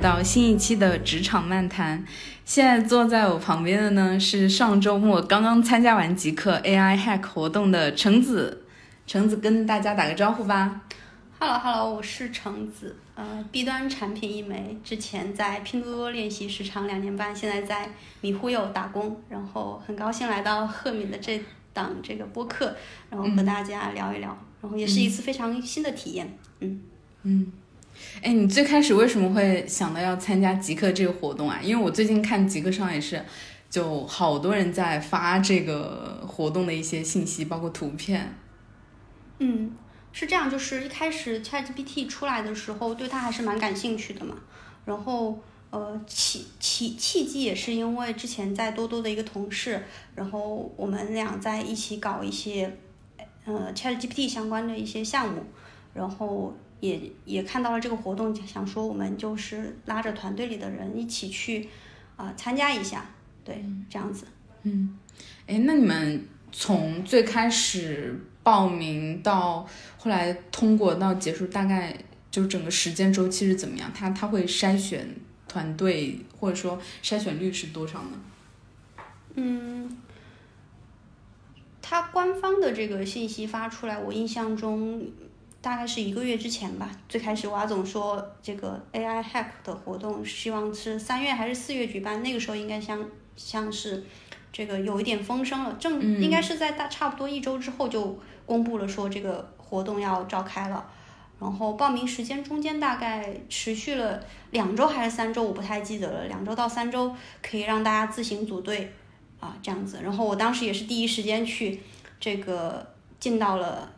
到新一期的职场漫谈。现在坐在我旁边的呢是上周末刚刚参加完极客 AI Hack 活动的橙子。橙子跟大家打个招呼吧。Hello Hello，我是橙子，呃，B 端产品一枚，之前在拼多多练习时长两年半，现在在米忽悠打工，然后很高兴来到赫敏的这档这个播客，然后和大家聊一聊，然后也是一次非常新的体验，嗯嗯。哎，你最开始为什么会想到要参加极客这个活动啊？因为我最近看极客上也是，就好多人在发这个活动的一些信息，包括图片。嗯，是这样，就是一开始 ChatGPT 出来的时候，对它还是蛮感兴趣的嘛。然后，呃，契契契机也是因为之前在多多的一个同事，然后我们俩在一起搞一些，呃，ChatGPT 相关的一些项目，然后。也也看到了这个活动，想说我们就是拉着团队里的人一起去啊参加一下，对，这样子。嗯，哎，那你们从最开始报名到后来通过到结束，大概就整个时间周期是怎么样？他他会筛选团队，或者说筛选率是多少呢？嗯，他官方的这个信息发出来，我印象中。大概是一个月之前吧，最开始瓦总说这个 AI Hack 的活动希望是三月还是四月举办，那个时候应该像像是这个有一点风声了，正应该是在大差不多一周之后就公布了说这个活动要召开了，然后报名时间中间大概持续了两周还是三周，我不太记得了，两周到三周可以让大家自行组队啊这样子，然后我当时也是第一时间去这个进到了。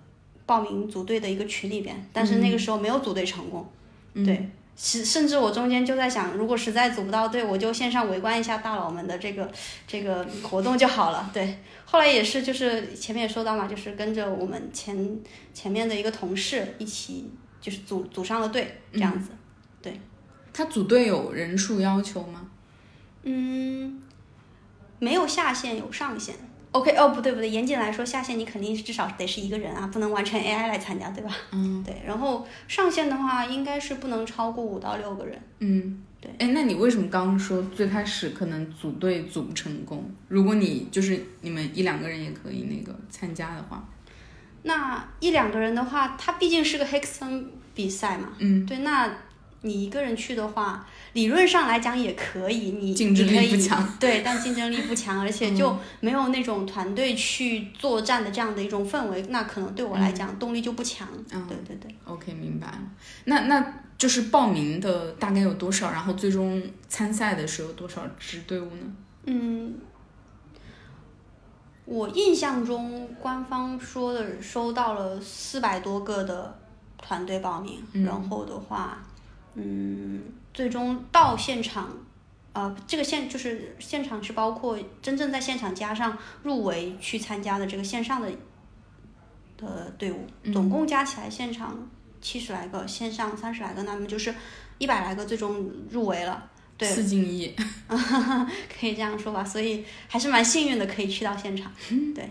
报名组队的一个群里边，但是那个时候没有组队成功，对，甚甚至我中间就在想，如果实在组不到队，我就线上围观一下大佬们的这个这个活动就好了。对，后来也是，就是前面也说到嘛，就是跟着我们前前面的一个同事一起，就是组组上了队这样子。对，他组队有人数要求吗？嗯，没有下限，有上限。OK，哦，不对不对，严谨来说，下线你肯定是至少得是一个人啊，不能完全 AI 来参加，对吧？嗯，对。然后上线的话，应该是不能超过五到六个人。嗯，对。哎，那你为什么刚刚说最开始可能组队组不成功？如果你就是你们一两个人也可以那个参加的话，那一两个人的话，它毕竟是个 Hackathon 比赛嘛。嗯，对，那。你一个人去的话，理论上来讲也可以，你竞争力不强，对，但竞争力不强，而且就没有那种团队去作战的这样的一种氛围，那可能对我来讲动力就不强。嗯，对对对。OK，明白了。那那就是报名的大概有多少？然后最终参赛的是有多少支队伍呢？嗯，我印象中官方说的收到了四百多个的团队报名，然后的话。嗯，最终到现场，呃，这个现就是现场是包括真正在现场加上入围去参加的这个线上的的队伍，总共加起来现场七十来个，线上三十来个，那么就是一百来个最终入围了。对，四进一，可以这样说吧，所以还是蛮幸运的，可以去到现场。对。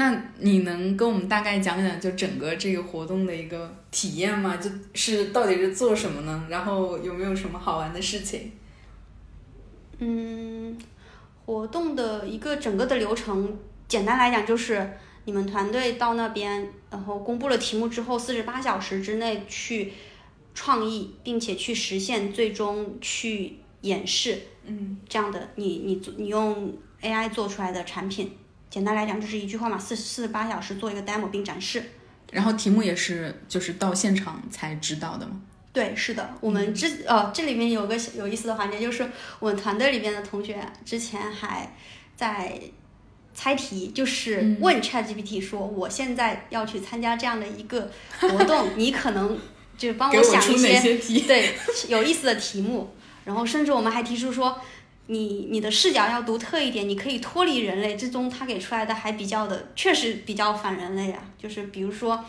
那你能跟我们大概讲讲，就整个这个活动的一个体验吗？就是到底是做什么呢？然后有没有什么好玩的事情？嗯，活动的一个整个的流程，简单来讲就是你们团队到那边，然后公布了题目之后，四十八小时之内去创意，并且去实现，最终去演示。嗯，这样的你你你用 AI 做出来的产品。简单来讲就是一句话嘛，四四十八小时做一个 demo 并展示，然后题目也是就是到现场才知道的吗？对，是的，我们之哦这里面有个有意思的环节，就是我们团队里边的同学之前还在猜题，就是问 ChatGPT 说我现在要去参加这样的一个活动，你可能就帮我想一些对有意思的题目，然后甚至我们还提出说。你你的视角要独特一点，你可以脱离人类，最终他给出来的还比较的，确实比较反人类啊。就是比如说，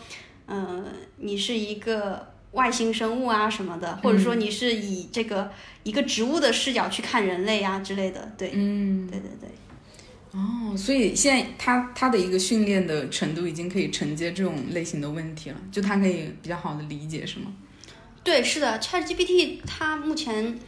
嗯，你是一个外星生物啊什么的，或者说你是以这个一个植物的视角去看人类啊之类的。对，嗯，对对对。哦，所以现在他他的一个训练的程度已经可以承接这种类型的问题了，就他可以比较好的理解，是吗？对，是的，ChatGPT 它目前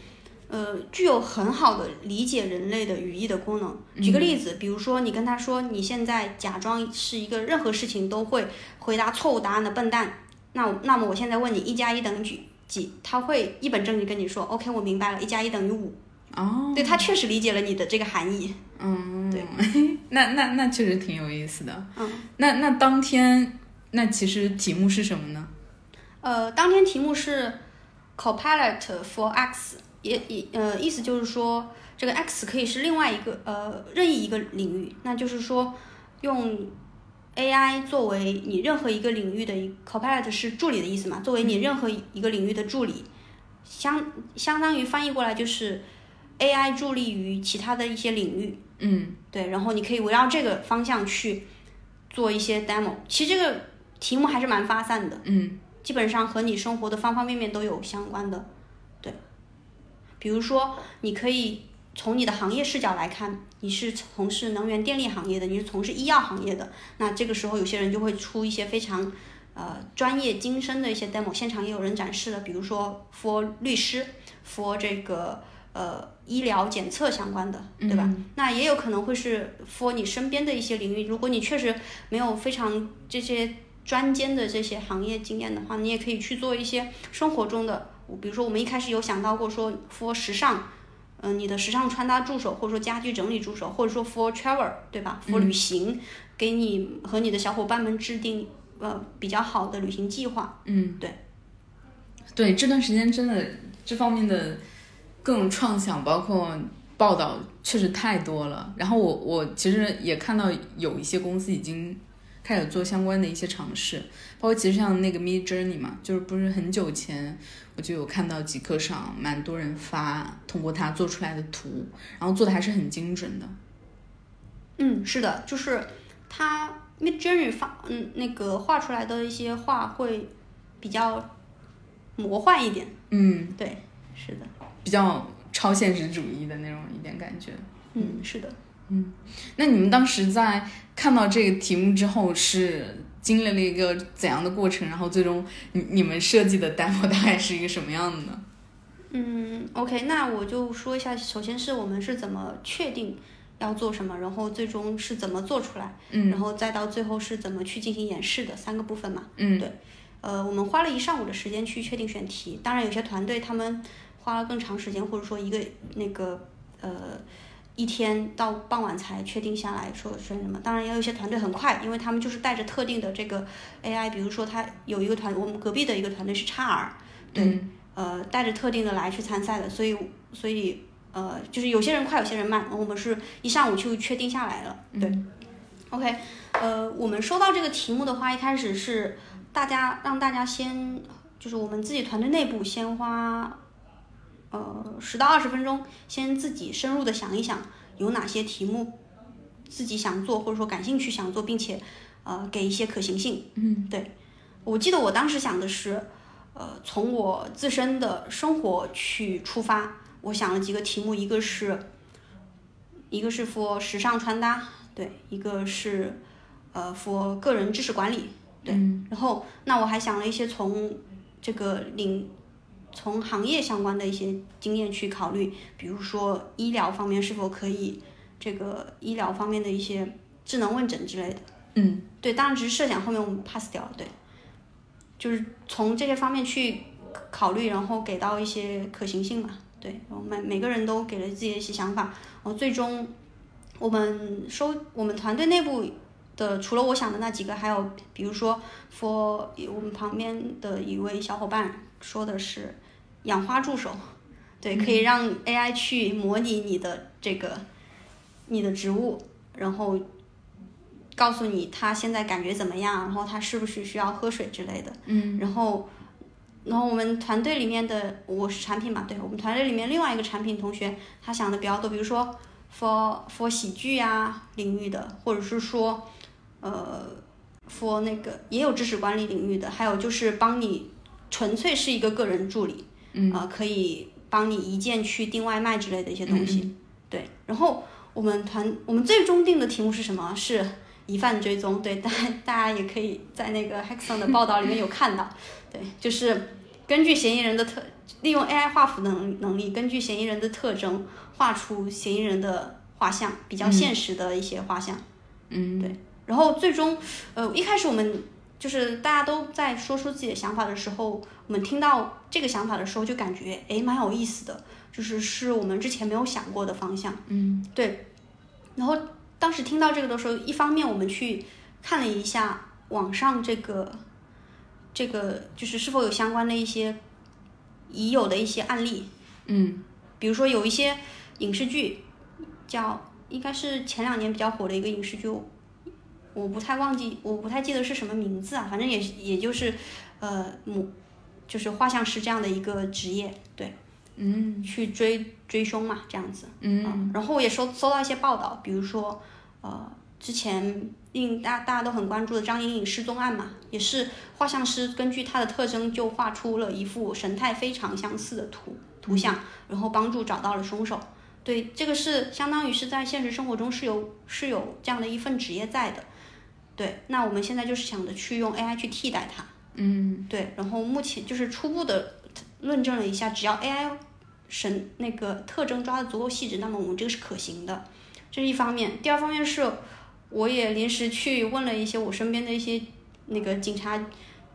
呃具有很好的理解人类的语义的功能。举个例子，比如说你跟他说你现在假装是一个任何事情都会回答错误答案的笨蛋，那我那么我现在问你一加一等于几几，他会一本正经跟你说 OK，我明白了，一加一等于五。哦，对他确实理解了你的这个含义。嗯，对，那那那确实挺有意思的。嗯，那那当天那其实题目是什么呢？呃，当天题目是 Copilot for X，也也呃意思就是说这个 X 可以是另外一个呃任意一个领域，那就是说用 AI 作为你任何一个领域的一 Copilot 是助理的意思嘛？作为你任何一个领域的助理，相相当于翻译过来就是 AI 助力于其他的一些领域。嗯，对，然后你可以围绕这个方向去做一些 demo。其实这个题目还是蛮发散的，嗯，基本上和你生活的方方面面都有相关的。比如说你可以从你的行业视角来看，你是从事能源电力行业的，你是从事医药行业的，那这个时候有些人就会出一些非常呃专业精深的一些 demo，现场也有人展示的，比如说 for 律师，for 这个。呃，医疗检测相关的，对吧？那也有可能会是 for 你身边的一些领域。如果你确实没有非常这些专尖的这些行业经验的话，你也可以去做一些生活中的。比如说，我们一开始有想到过说 for 时尚，嗯，你的时尚穿搭助手，或者说家居整理助手，或者说 for travel，对吧？for 旅行，给你和你的小伙伴们制定呃比较好的旅行计划。嗯，对，对，这段时间真的这方面的。各种创想，包括报道，确实太多了。然后我我其实也看到有一些公司已经开始做相关的一些尝试，包括其实像那个 Mid Journey 嘛，就是不是很久前我就有看到极客上蛮多人发通过它做出来的图，然后做的还是很精准的。嗯，是的，就是它 Mid Journey 发嗯那个画出来的一些画会比较魔幻一点。嗯，对，是的。比较超现实主义的那种一点感觉，嗯，是的，嗯，那你们当时在看到这个题目之后是经历了一个怎样的过程？然后最终你你们设计的 demo 大概是一个什么样的呢？嗯，OK，那我就说一下，首先是我们是怎么确定要做什么，然后最终是怎么做出来，嗯，然后再到最后是怎么去进行演示的三个部分嘛，嗯，对，呃，我们花了一上午的时间去确定选题，当然有些团队他们。花了更长时间，或者说一个那个呃一天到傍晚才确定下来说选什么。当然也有一些团队很快，因为他们就是带着特定的这个 AI，比如说他有一个团，我们隔壁的一个团队是叉 R，对，呃带着特定的来去参赛的，所以所以呃就是有些人快，有些人慢。我们是一上午就确定下来了，对。OK，呃我们收到这个题目的话，一开始是大家让大家先就是我们自己团队内部先花。呃，十到二十分钟，先自己深入的想一想，有哪些题目自己想做，或者说感兴趣想做，并且呃给一些可行性。嗯，对，我记得我当时想的是，呃，从我自身的生活去出发，我想了几个题目，一个是，一个是 for 时尚穿搭，对，一个是呃 for 个人知识管理，对，然后那我还想了一些从这个领。从行业相关的一些经验去考虑，比如说医疗方面是否可以这个医疗方面的一些智能问诊之类的。嗯，对，当然只是设想，后面我们 pass 掉了。对，就是从这些方面去考虑，然后给到一些可行性嘛。对，我们每每个人都给了自己的一些想法，然后最终我们收我们团队内部的除了我想的那几个，还有比如说 for 我们旁边的一位小伙伴说的是。养花助手，对，可以让 AI 去模拟你的这个你的植物，然后告诉你它现在感觉怎么样，然后它是不是需要喝水之类的。嗯。然后，然后我们团队里面的我是产品嘛，对我们团队里面另外一个产品同学，他想的比较多，比如说 for for 喜剧呀领域的，或者是说呃 for 那个也有知识管理领域的，还有就是帮你纯粹是一个个人助理。啊，可以帮你一键去订外卖之类的一些东西，对。然后我们团我们最终定的题目是什么？是疑犯追踪，对，大大家也可以在那个 Hexon 的报道里面有看到，对，就是根据嫌疑人的特，利用 AI 画符能能力，根据嫌疑人的特征画出嫌疑人的画像，比较现实的一些画像。嗯，对。然后最终，呃，一开始我们就是大家都在说出自己的想法的时候，我们听到这个想法的时候，就感觉哎蛮有意思的，就是是我们之前没有想过的方向。嗯，对。然后当时听到这个的时候，一方面我们去看了一下网上这个这个就是是否有相关的一些已有的一些案例，嗯，比如说有一些影视剧叫应该是前两年比较火的一个影视剧，我不太忘记，我不太记得是什么名字啊，反正也也就是呃母就是画像师这样的一个职业，对，嗯去追追凶嘛，这样子。嗯然后我也收搜到一些报道，比如说，呃，之前令大大家都很关注的张莹颖失踪案嘛，也是画像师根据她的特征就画出了一幅神态非常相似的图图像，然后帮助找到了凶手。对，这个是相当于是在现实生活中是有是有这样的一份职业在的。对，那我们现在就是想着去用 AI 去替代它。嗯对，然后目前就是初步的论证了一下，只要 AI 神那个特征抓的足够细致，那么我们这个是可行的，这是一方面。第二方面是，我也临时去问了一些我身边的一些那个警察，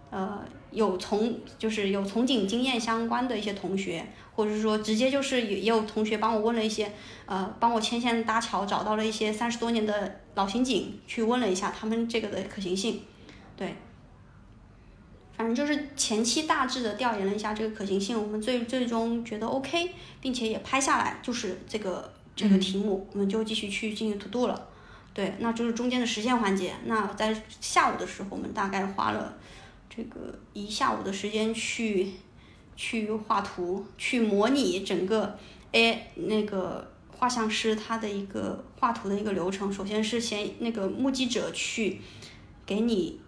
呃，有从就是有从警经验相关的一些同学，或者是说直接就是也也有同学帮我问了一些，呃，帮我牵线搭桥，找到了一些三十多年的老刑警，去问了一下他们这个的可行性，对。反正就是前期大致的调研了一下这个可行性，我们最最终觉得 OK，并且也拍下来，就是这个这个题目，我们就继续去进行 to do 了。对，那就是中间的实现环节。那在下午的时候，我们大概花了这个一下午的时间去去画图，去模拟整个 A 那个画像师他的一个画图的一个流程。首先是先那个目击者去给你。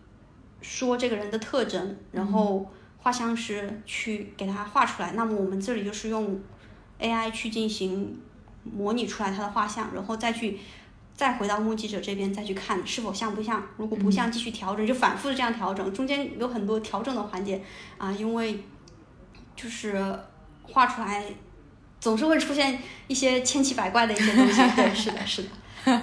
说这个人的特征，然后画像师去给他画出来。那么我们这里就是用 AI 去进行模拟出来他的画像，然后再去再回到目击者这边再去看是否像不像。如果不像，继续调整，就反复的这样调整。中间有很多调整的环节啊，因为就是画出来总是会出现一些千奇百怪的一些东西。对，是的，是的。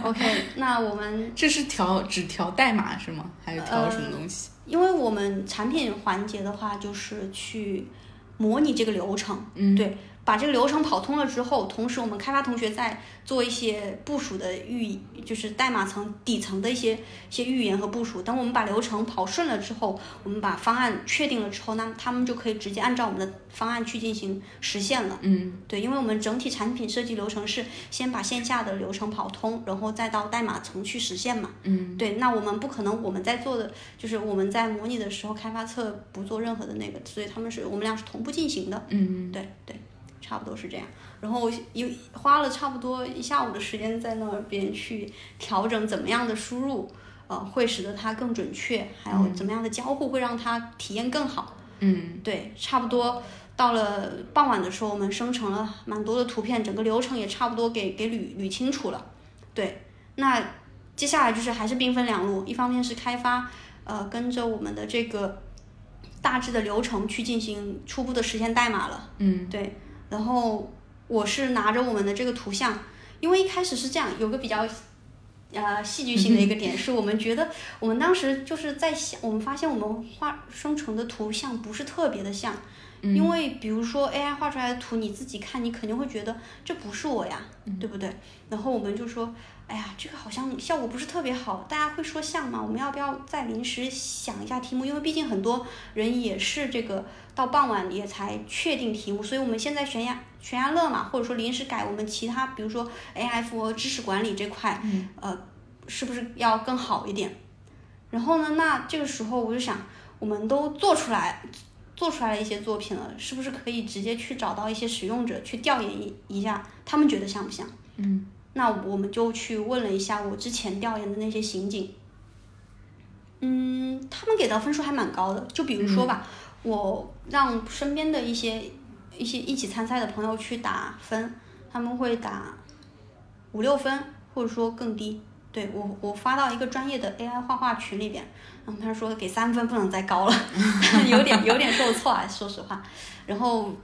OK，那我们 这是调只调代码是吗？还是调什么东西？因为我们产品环节的话，就是去模拟这个流程，嗯，对，把这个流程跑通了之后，同时我们开发同学在做一些部署的预，就是代码层底层的一些一些预言和部署。等我们把流程跑顺了之后，我们把方案确定了之后，那他们就可以直接按照我们的方案去进行实现了。嗯，对，因为我们整体产品设计流程是先把线下的流程跑通，然后再到代码层去实现嘛。嗯，对，那我们不可能我们在做的就是我们在模拟的时候开发侧不做任何的那个，所以他们是我们俩是同步进行的。嗯，对对，差不多是这样。然后又花了差不多一下午的时间在那边去调整怎么样的输入，呃，会使得它更准确，还有怎么样的交互会让它体验更好。嗯，对，差不多到了傍晚的时候，我们生成了蛮多的图片，整个流程也差不多给给捋捋清楚了。对，那接下来就是还是兵分两路，一方面是开发，呃，跟着我们的这个大致的流程去进行初步的实现代码了。嗯，对，然后我是拿着我们的这个图像，因为一开始是这样，有个比较。呃，戏剧性的一个点是我们觉得，我们当时就是在想，我们发现我们画生成的图像不是特别的像，因为比如说 AI 画出来的图，你自己看，你肯定会觉得这不是我呀，对不对？然后我们就说，哎呀，这个好像效果不是特别好，大家会说像吗？我们要不要再临时想一下题目？因为毕竟很多人也是这个到傍晚也才确定题目，所以我们现在悬崖悬崖勒马，或者说临时改我们其他，比如说 AI 符合知识管理这块，呃，是不是要更好一点？然后呢，那这个时候我就想，我们都做出来。做出来了一些作品了，是不是可以直接去找到一些使用者去调研一一下，他们觉得像不像？嗯，那我们就去问了一下我之前调研的那些刑警，嗯，他们给的分数还蛮高的。就比如说吧，我让身边的一些一些一起参赛的朋友去打分，他们会打五六分，或者说更低。对我我发到一个专业的 AI 画画群里边，然后他说给三分不能再高了，有点有点受挫啊，说实话。然后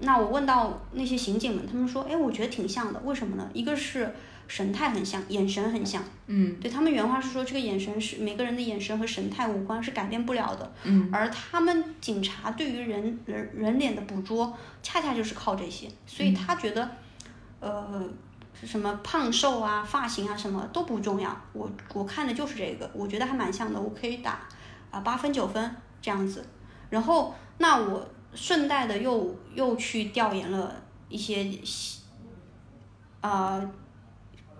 那我问到那些刑警们，他们说，哎，我觉得挺像的，为什么呢？一个是神态很像，眼神很像。嗯对他们原话是说，这个眼神是每个人的眼神和神态、五官是改变不了的。嗯而他们警察对于人人人脸的捕捉，恰恰就是靠这些，所以他觉得，呃，什么胖瘦啊、发型啊什么都不重要，我我看的就是这个，我觉得还蛮像的，我可以打啊八分九分这样子。然后那我顺带的又又去调研了一些，呃，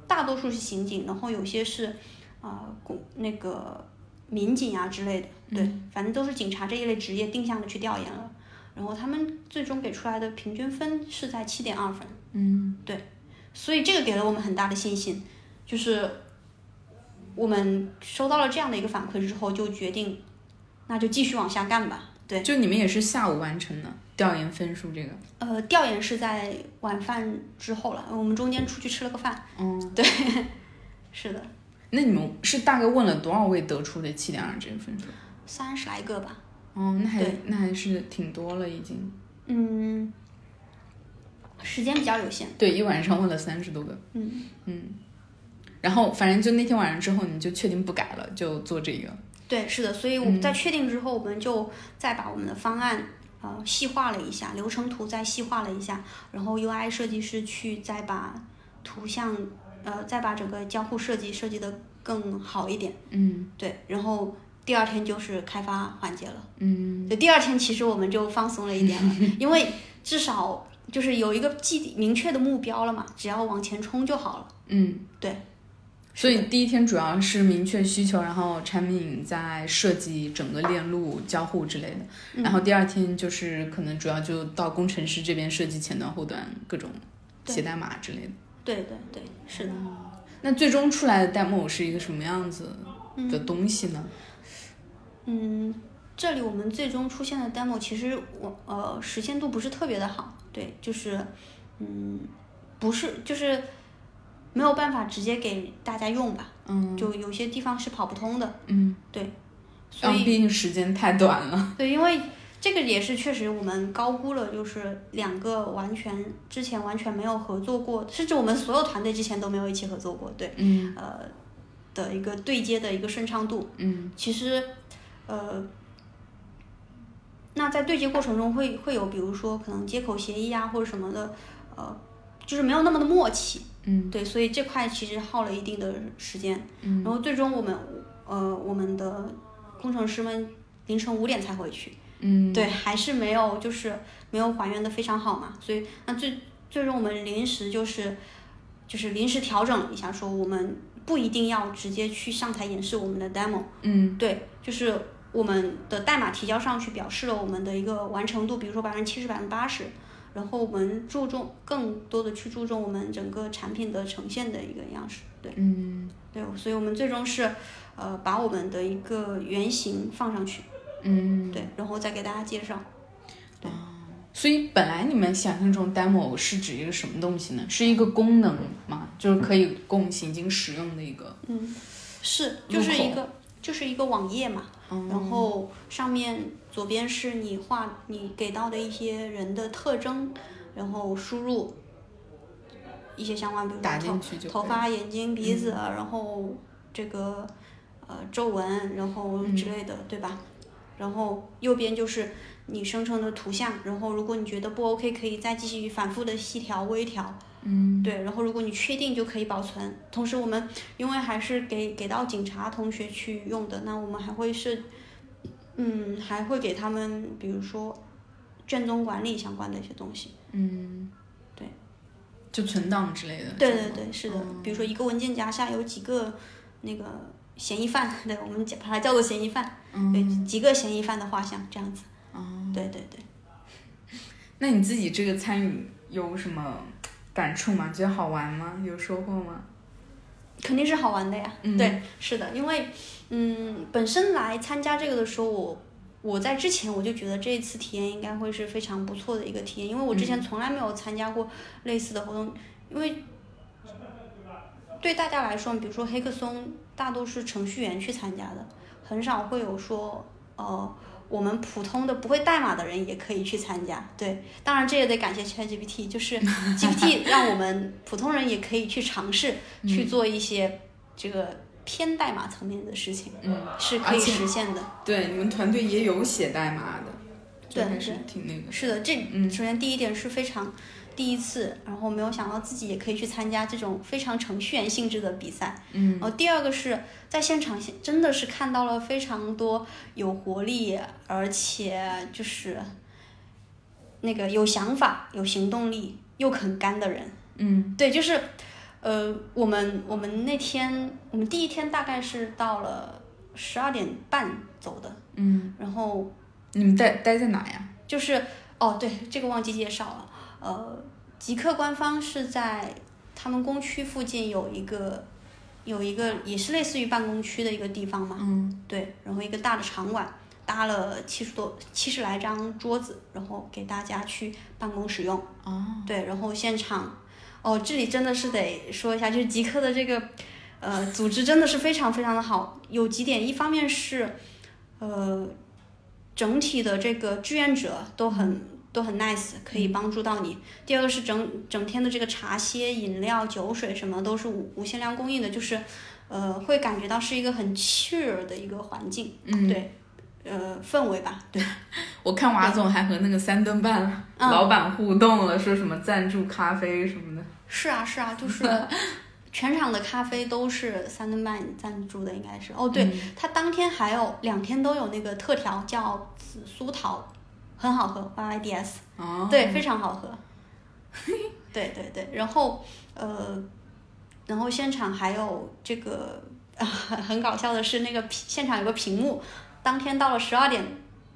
大多数是刑警，然后有些是啊公、那个民警啊之类的，对，反正都是警察这一类职业定向的去调研了。然后他们最终给出来的平均分是在七点二分，嗯所以这个给了我们很大的信心，就是我们收到了这样的一个反馈之后，就决定那就继续往下干吧。对，就你们也是下午完成的调研分数这个。呃，调研是在晚饭之后了，我们中间出去吃了个饭。嗯，对，是的，那你们是大概问了多少位得出的七点二这个分数？三十来个吧。哦，那还那还是挺多了已经。嗯，时间比较有限。对，一晚上问了三十多个。嗯嗯，然后反正就那天晚上之后，你就确定不改了，就做这个。对，是的，所以我们在确定之后，我们就再把我们的方案呃细化了一下，流程图再细化了一下，然后 UI 设计师去再把图像呃再把整个交互设计设计的更好一点。嗯对，然后第二天就是开发环节了。嗯就，第二天其实我们就放松了一点了，因为至少就是有一个既明确的目标了嘛，只要往前冲就好了。嗯，对。所以第一天主要是明确需求，然后产品在设计整个链路、交互之类的。嗯然后第二天就是可能主要就到工程师这边设计前端、后端各种写代码之类的。对对对，是的。那最终出来的 demo 是一个什么样子的东西呢？嗯，这里我们最终出现的 demo 其实我呃实现度不是特别的好，对，就是嗯不是就是没有办法直接给大家用吧，嗯。就有些地方是跑不通的，嗯，对，所以毕竟时间太短了。对，因为这个也是确实我们高估了，就是两个完全之前完全没有合作过，甚至我们所有团队之前都没有一起合作过，对，嗯。呃的一个对接的一个顺畅度，嗯。其实，呃，那在对接过程中会会有，比如说可能接口协议啊或者什么的，呃，就是没有那么的默契，嗯。对，所以这块其实耗了一定的时间，嗯。然后最终我们呃我们的工程师们凌晨五点才回去，嗯，对，还是没有就是没有还原的非常好嘛，所以那最最终我们临时就是就是临时调整了一下，说我们不一定要直接去上台演示我们的 demo。嗯。对，就是我们的代码提交上去，表示了我们的一个完成度，比如说百分之七十、百分之八十。然后我们注重更多的去注重我们整个产品的呈现的一个样式。对嗯对，所以我们最终是呃把我们的一个原型放上去，嗯，对，然后再给大家介绍。对所以本来你们想象中 demo 是指一个什么东西呢？是一个功能吗？就是可以供行经使用的一个。嗯，是，就是一个就是一个网页嘛，嗯然后上面左边是你画你给到的一些人的特征，然后输入一些相关，比如说头发、眼睛、鼻子，然后这个呃皱纹，然后之类的，对吧？然后右边就是你生成的图像，然后如果你觉得不 OK，可以再继续反复的细调、微调。嗯对，然后如果你确定就可以保存。同时，我们因为还是给给到警察同学去用的，那我们还会是，嗯，还会给他们，比如说卷宗管理相关的一些东西。嗯，对，就存档之类的。对对对，是的。比如说一个文件夹下有几个那个嫌疑犯，对我们把它叫做嫌疑犯，对，几个嫌疑犯的画像这样子。哦，对对对。那你自己这个参与有什么感触吗？觉得好玩吗？有收获吗？肯定是好玩的呀。嗯对，是的，因为嗯，本身来参加这个的时候，我我在之前我就觉得这一次体验应该会是非常不错的一个体验，因为我之前从来没有参加过类似的活动，因为对大家来说，比如说黑客松，大多是程序员去参加的，很少会有说呃。我们普通的不会代码的人也可以去参加，对，当然这也得感谢 ChatGPT，就是 GPT 让我们普通人也可以去尝试去做一些这个偏代码层面的事情，嗯，是可以实现的。对，你们团队也有写代码的，对，还是挺那个。是的，这首先第一点是非常。第一次，然后没有想到自己也可以去参加这种非常程序员性质的比赛。嗯，然后第二个是在现场，真的是看到了非常多有活力，而且就是那个有想法、有行动力又肯干的人。嗯，对，就是呃，我们我们那天我们第一天大概是到了十二点半走的。嗯，然后你们待待在哪呀？就是哦，对，这个忘记介绍了。呃，极客官方是在他们工区附近有一个，有一个也是类似于办公区的一个地方嘛。嗯。对，然后一个大的场馆，搭了七十多、七十来张桌子，然后给大家去办公使用。哦。对，然后现场，哦，这里真的是得说一下，就是极客的这个，呃，组织真的是非常非常的好。有几点，一方面是，呃，整体的这个志愿者都很。都很 nice，可以帮助到你。第二个是整整天的这个茶歇、饮料、酒水什么都是无无限量供应的，就是，呃，会感觉到是一个很 chill 的一个环境，嗯，对，呃，氛围吧。对，我看瓦总还和那个三顿半老板互动了，说什么赞助咖啡什么的。是啊是啊，就是 全场的咖啡都是三顿半赞助的，应该是。哦，对他当天还有两天都有那个特调，叫紫苏桃。很好喝，Y Y D S，对，非常好喝。对对对，然后呃，然后现场还有这个 很搞笑的是，那个现场有个屏幕，当天到了十二点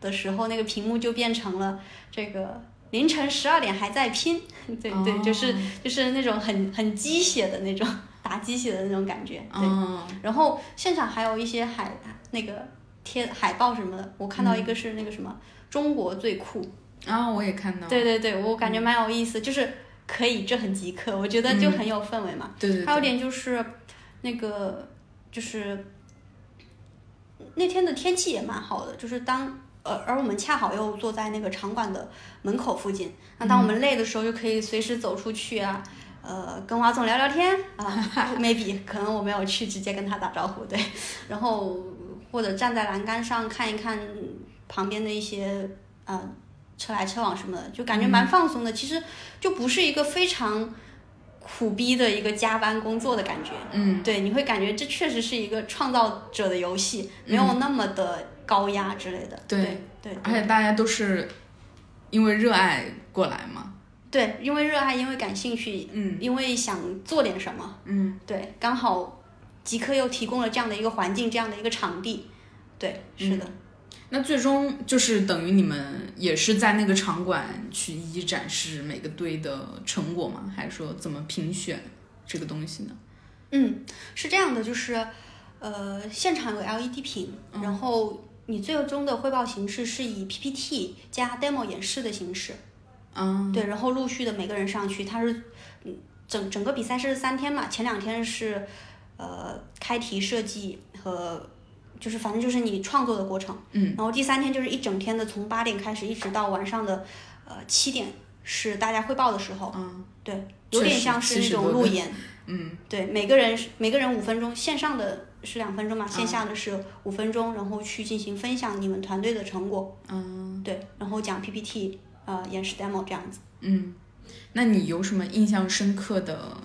的时候，那个屏幕就变成了这个凌晨十二点还在拼，对对，就是就是那种很很鸡血的那种打鸡血的那种感觉。对，然后现场还有一些海那个贴海报什么的，我看到一个是那个什么。中国最酷啊！我也看到。对对对，我感觉蛮有意思，就是可以，这很极客，我觉得就很有氛围嘛。对对。还有点就是，那个就是那天的天气也蛮好的，就是当呃，而我们恰好又坐在那个场馆的门口附近，那当我们累的时候，就可以随时走出去啊，呃，跟华总聊聊天啊。maybe 可能我没有去直接跟他打招呼，对，然后或者站在栏杆上看一看。旁边的一些呃车来车往什么的，就感觉蛮放松的。其实就不是一个非常苦逼的一个加班工作的感觉。嗯，对，你会感觉这确实是一个创造者的游戏，没有那么的高压之类的。对对，而且大家都是因为热爱过来嘛。对，因为热爱，因为感兴趣，嗯，因为想做点什么，嗯，对，刚好极客又提供了这样的一个环境，这样的一个场地。对，是的。那最终就是等于你们也是在那个场馆去一一展示每个队的成果吗？还是说怎么评选这个东西呢？嗯，是这样的，就是呃，现场有 LED 屏，然后你最终的汇报形式是以 PPT 加 demo 演示的形式。嗯，对，然后陆续的每个人上去，他是嗯整整个比赛是三天嘛，前两天是呃开题设计和。就是反正就是你创作的过程，嗯，然后第三天就是一整天的，从八点开始一直到晚上的，呃七点是大家汇报的时候，嗯，对，有点像是那种路演，嗯，对，每个人每个人五分钟，线上的是两分钟嘛，线下的是五分钟，然后去进行分享你们团队的成果，嗯，对，然后讲 PPT，呃，演示 demo 这样子，嗯，那你有什么印象深刻的？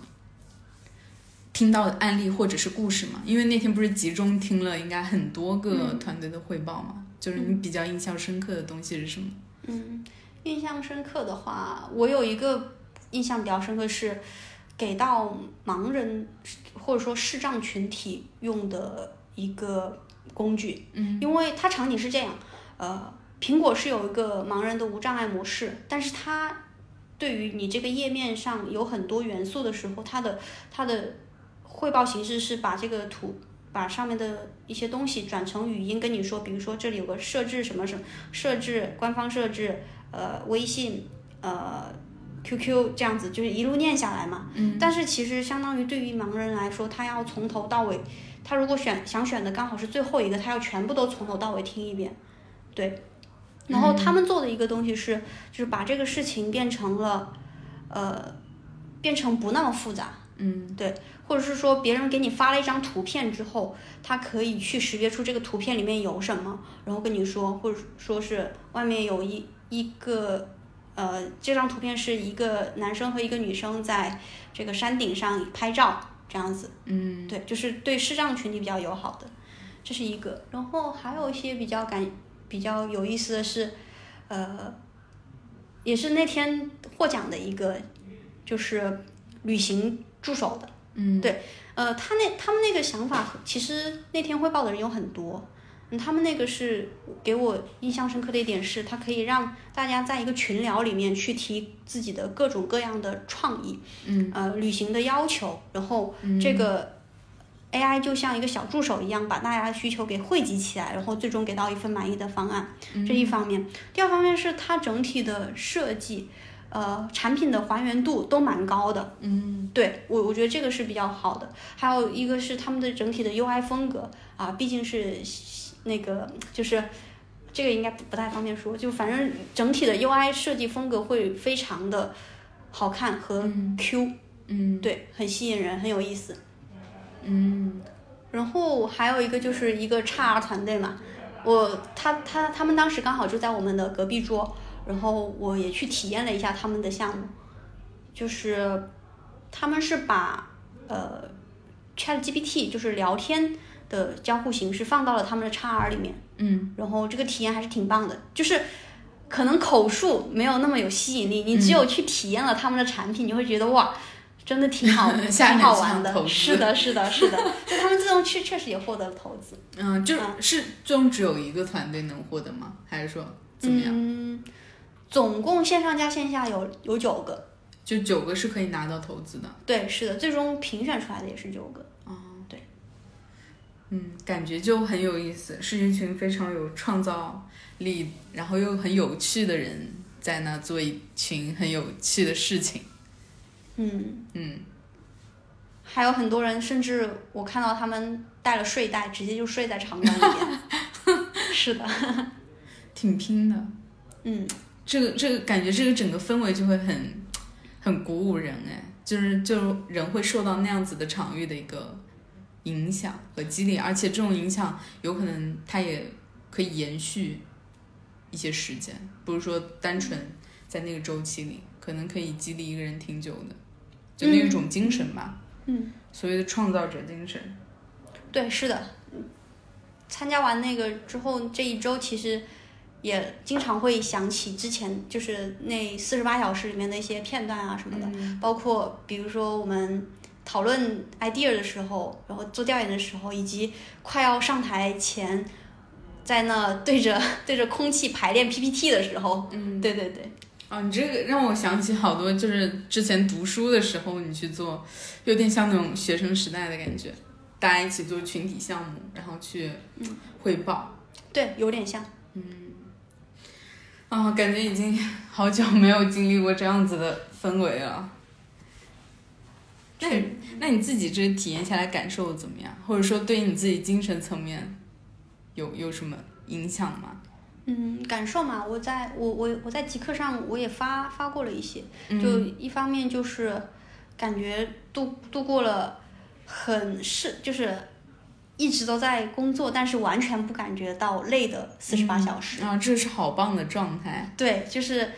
听到的案例或者是故事嘛？因为那天不是集中听了应该很多个团队的汇报嘛，就是你比较印象深刻的东西是什么？嗯，印象深刻的话，我有一个印象比较深刻是给到盲人或者说视障群体用的一个工具。嗯，因为它场景是这样，呃，苹果是有一个盲人的无障碍模式，但是它对于你这个页面上有很多元素的时候，它的它的汇报形式是把这个图，把上面的一些东西转成语音跟你说，比如说这里有个设置什么什么设置，官方设置，呃，微信，呃 QQ 这样子，就是一路念下来嘛。嗯。但是其实相当于对于盲人来说，他要从头到尾，他如果选想选的刚好是最后一个，他要全部都从头到尾听一遍。对。然后他们做的一个东西是，就是把这个事情变成了，呃，变成不那么复杂。嗯。对，或者是说别人给你发了一张图片之后，他可以去识别出这个图片里面有什么，然后跟你说，或者说是外面有一一个。呃，这张图片是一个男生和一个女生在这个山顶上拍照，这样子。嗯，对，就是对视障群体比较友好的，这是一个。然后还有一些比较感比较有意思的是，呃，也是那天获奖的一个，就是旅行助手的。嗯，对，呃，他那他们那个想法，其实那天汇报的人有很多。嗯，他们那个是给我印象深刻的一点是，它可以让大家在一个群聊里面去提自己的各种各样的创意，嗯，呃，旅行的要求，然后这个 AI 就像一个小助手一样，把大家的需求给汇集起来，然后最终给到一份满意的方案。这一方面，第二方面是它整体的设计，呃，产品的还原度都蛮高的。嗯，对我我觉得这个是比较好的。还有一个是他们的整体的 UI 风格啊，毕竟是。那个就是这个应该不太方便说，就反正整体的 UI 设计风格会非常的好看和 Q，嗯，对，很吸引人，很有意思，嗯，然后还有一个就是一个 XR 团队嘛，我他他他们当时刚好就在我们的隔壁桌，然后我也去体验了一下他们的项目，就是他们是把呃 ChatGPT 就是聊天。的交互形式放到了他们的 XR 里面，嗯，然后这个体验还是挺棒的，就是可能口述没有那么有吸引力，你只有去体验了他们的产品，你会觉得哇，真的挺好，挺好玩的。是的，是的，是的，就他们最终确确实也获得了投资。嗯，就是最终只有一个团队能获得吗？还是说怎么样？嗯，总共线上加线下有有九个，就九个是可以拿到投资的。对，是的，最终评选出来的也是九个。嗯，感觉就很有意思，是一群非常有创造力，然后又很有趣的人在那做一群很有趣的事情。嗯嗯，还有很多人，甚至我看到他们带了睡袋，直接就睡在场馆里面。是的，挺拼的。嗯，这个这个感觉，这个整个氛围就会很 很鼓舞人哎，就是就人会受到那样子的场域的一个。影响和激励，而且这种影响有可能它也可以延续一些时间，不是说单纯在那个周期里，可能可以激励一个人挺久的，就那一种精神吧。嗯，所谓的创造者精神。对，是的。参加完那个之后，这一周其实也经常会想起之前就是那四十八小时里面的一些片段啊什么的，包括比如说我们。讨论 idea 的时候，然后做调研的时候，以及快要上台前，在那对着 对着空气排练 PPT 的时候，嗯，对对对，哦，你这个让我想起好多，就是之前读书的时候，你去做，有点像那种学生时代的感觉，大家一起做群体项目，然后去汇报，对，有点像，嗯，啊，感觉已经 好久没有经历过这样子的氛围了。那那你自己这体验下来感受怎么样？或者说对你自己精神层面有有什么影响吗？嗯，感受嘛，我在我我我在极客上我也发发过了一些，就一方面就是感觉度度过了很是就是一直都在工作，但是完全不感觉到累的四十八小时啊，这是好棒的状态。对，就是。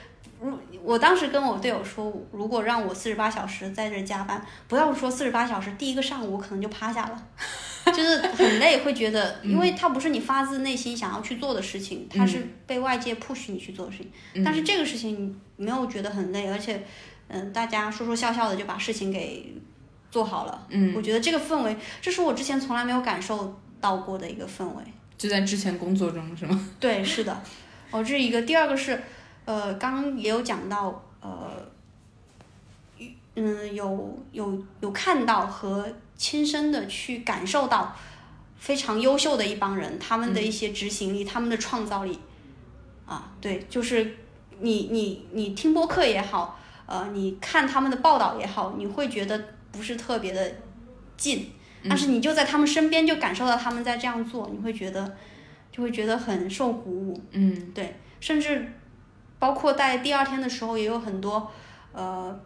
如我当时跟我队友说，如果让我四十八小时在这加班，不要说四十八小时，第一个上午我可能就趴下了，就是很累，会觉得，因为它不是你发自内心想要去做的事情，它是被外界 push 你去做的事情。但是这个事情没有觉得很累，而且，嗯，大家说说笑笑的就把事情给做好了。嗯，我觉得这个氛围，这是我之前从来没有感受到过的一个氛围。就在之前工作中是吗？对，是的。哦，这是一个，第二个是。呃，刚刚也有讲到，呃，嗯，有有有看到和亲身的去感受到非常优秀的一帮人，他们的一些执行力，他们的创造力，啊，对，就是你你你听播客也好，呃，你看他们的报道也好，你会觉得不是特别的近，但是你就在他们身边，就感受到他们在这样做，你会觉得就会觉得很受鼓舞。嗯，对，甚至包括在第二天的时候，也有很多呃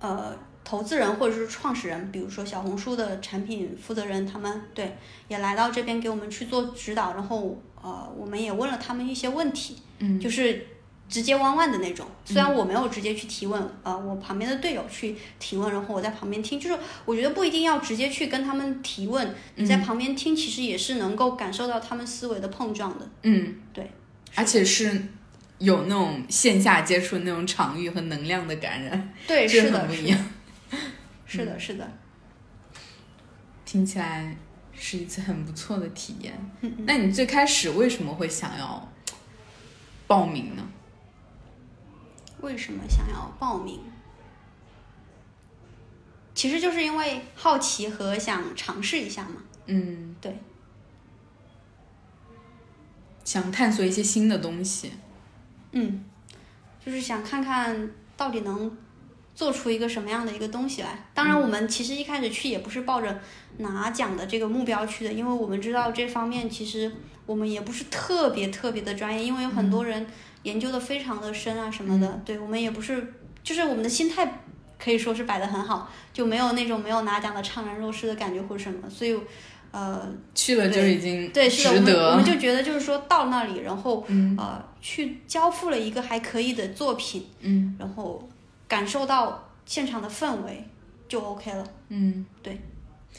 呃投资人或者是创始人，比如说小红书的产品负责人，他们对也来到这边给我们去做指导，然后呃我们也问了他们一些问题，嗯，就是直接弯弯的那种。虽然我没有直接去提问，呃，我旁边的队友去提问，然后我在旁边听，就是我觉得不一定要直接去跟他们提问，你在旁边听，其实也是能够感受到他们思维的碰撞的。嗯，对，而且是有那种线下接触的那种场域和能量的感染，对，是的，不一样。是的，是的。听起来是一次很不错的体验。嗯嗯那你最开始为什么会想要报名呢？为什么想要报名？其实就是因为好奇和想尝试一下嘛。嗯，对，想探索一些新的东西。嗯，就是想看看到底能做出一个什么样的一个东西来。当然，我们其实一开始去也不是抱着拿奖的这个目标去的，因为我们知道这方面其实我们也不是特别特别的专业，因为有很多人研究的非常的深啊什么的。对我们也不是，就是我们的心态可以说是摆的很好，就没有那种没有拿奖的怅然若失的感觉或者什么，所以。呃，去了就已经对，是的，我值们我们。就觉得就是说到那里，然后、嗯呃，去交付了一个还可以的作品，嗯然后感受到现场的氛围就 OK 了。嗯，对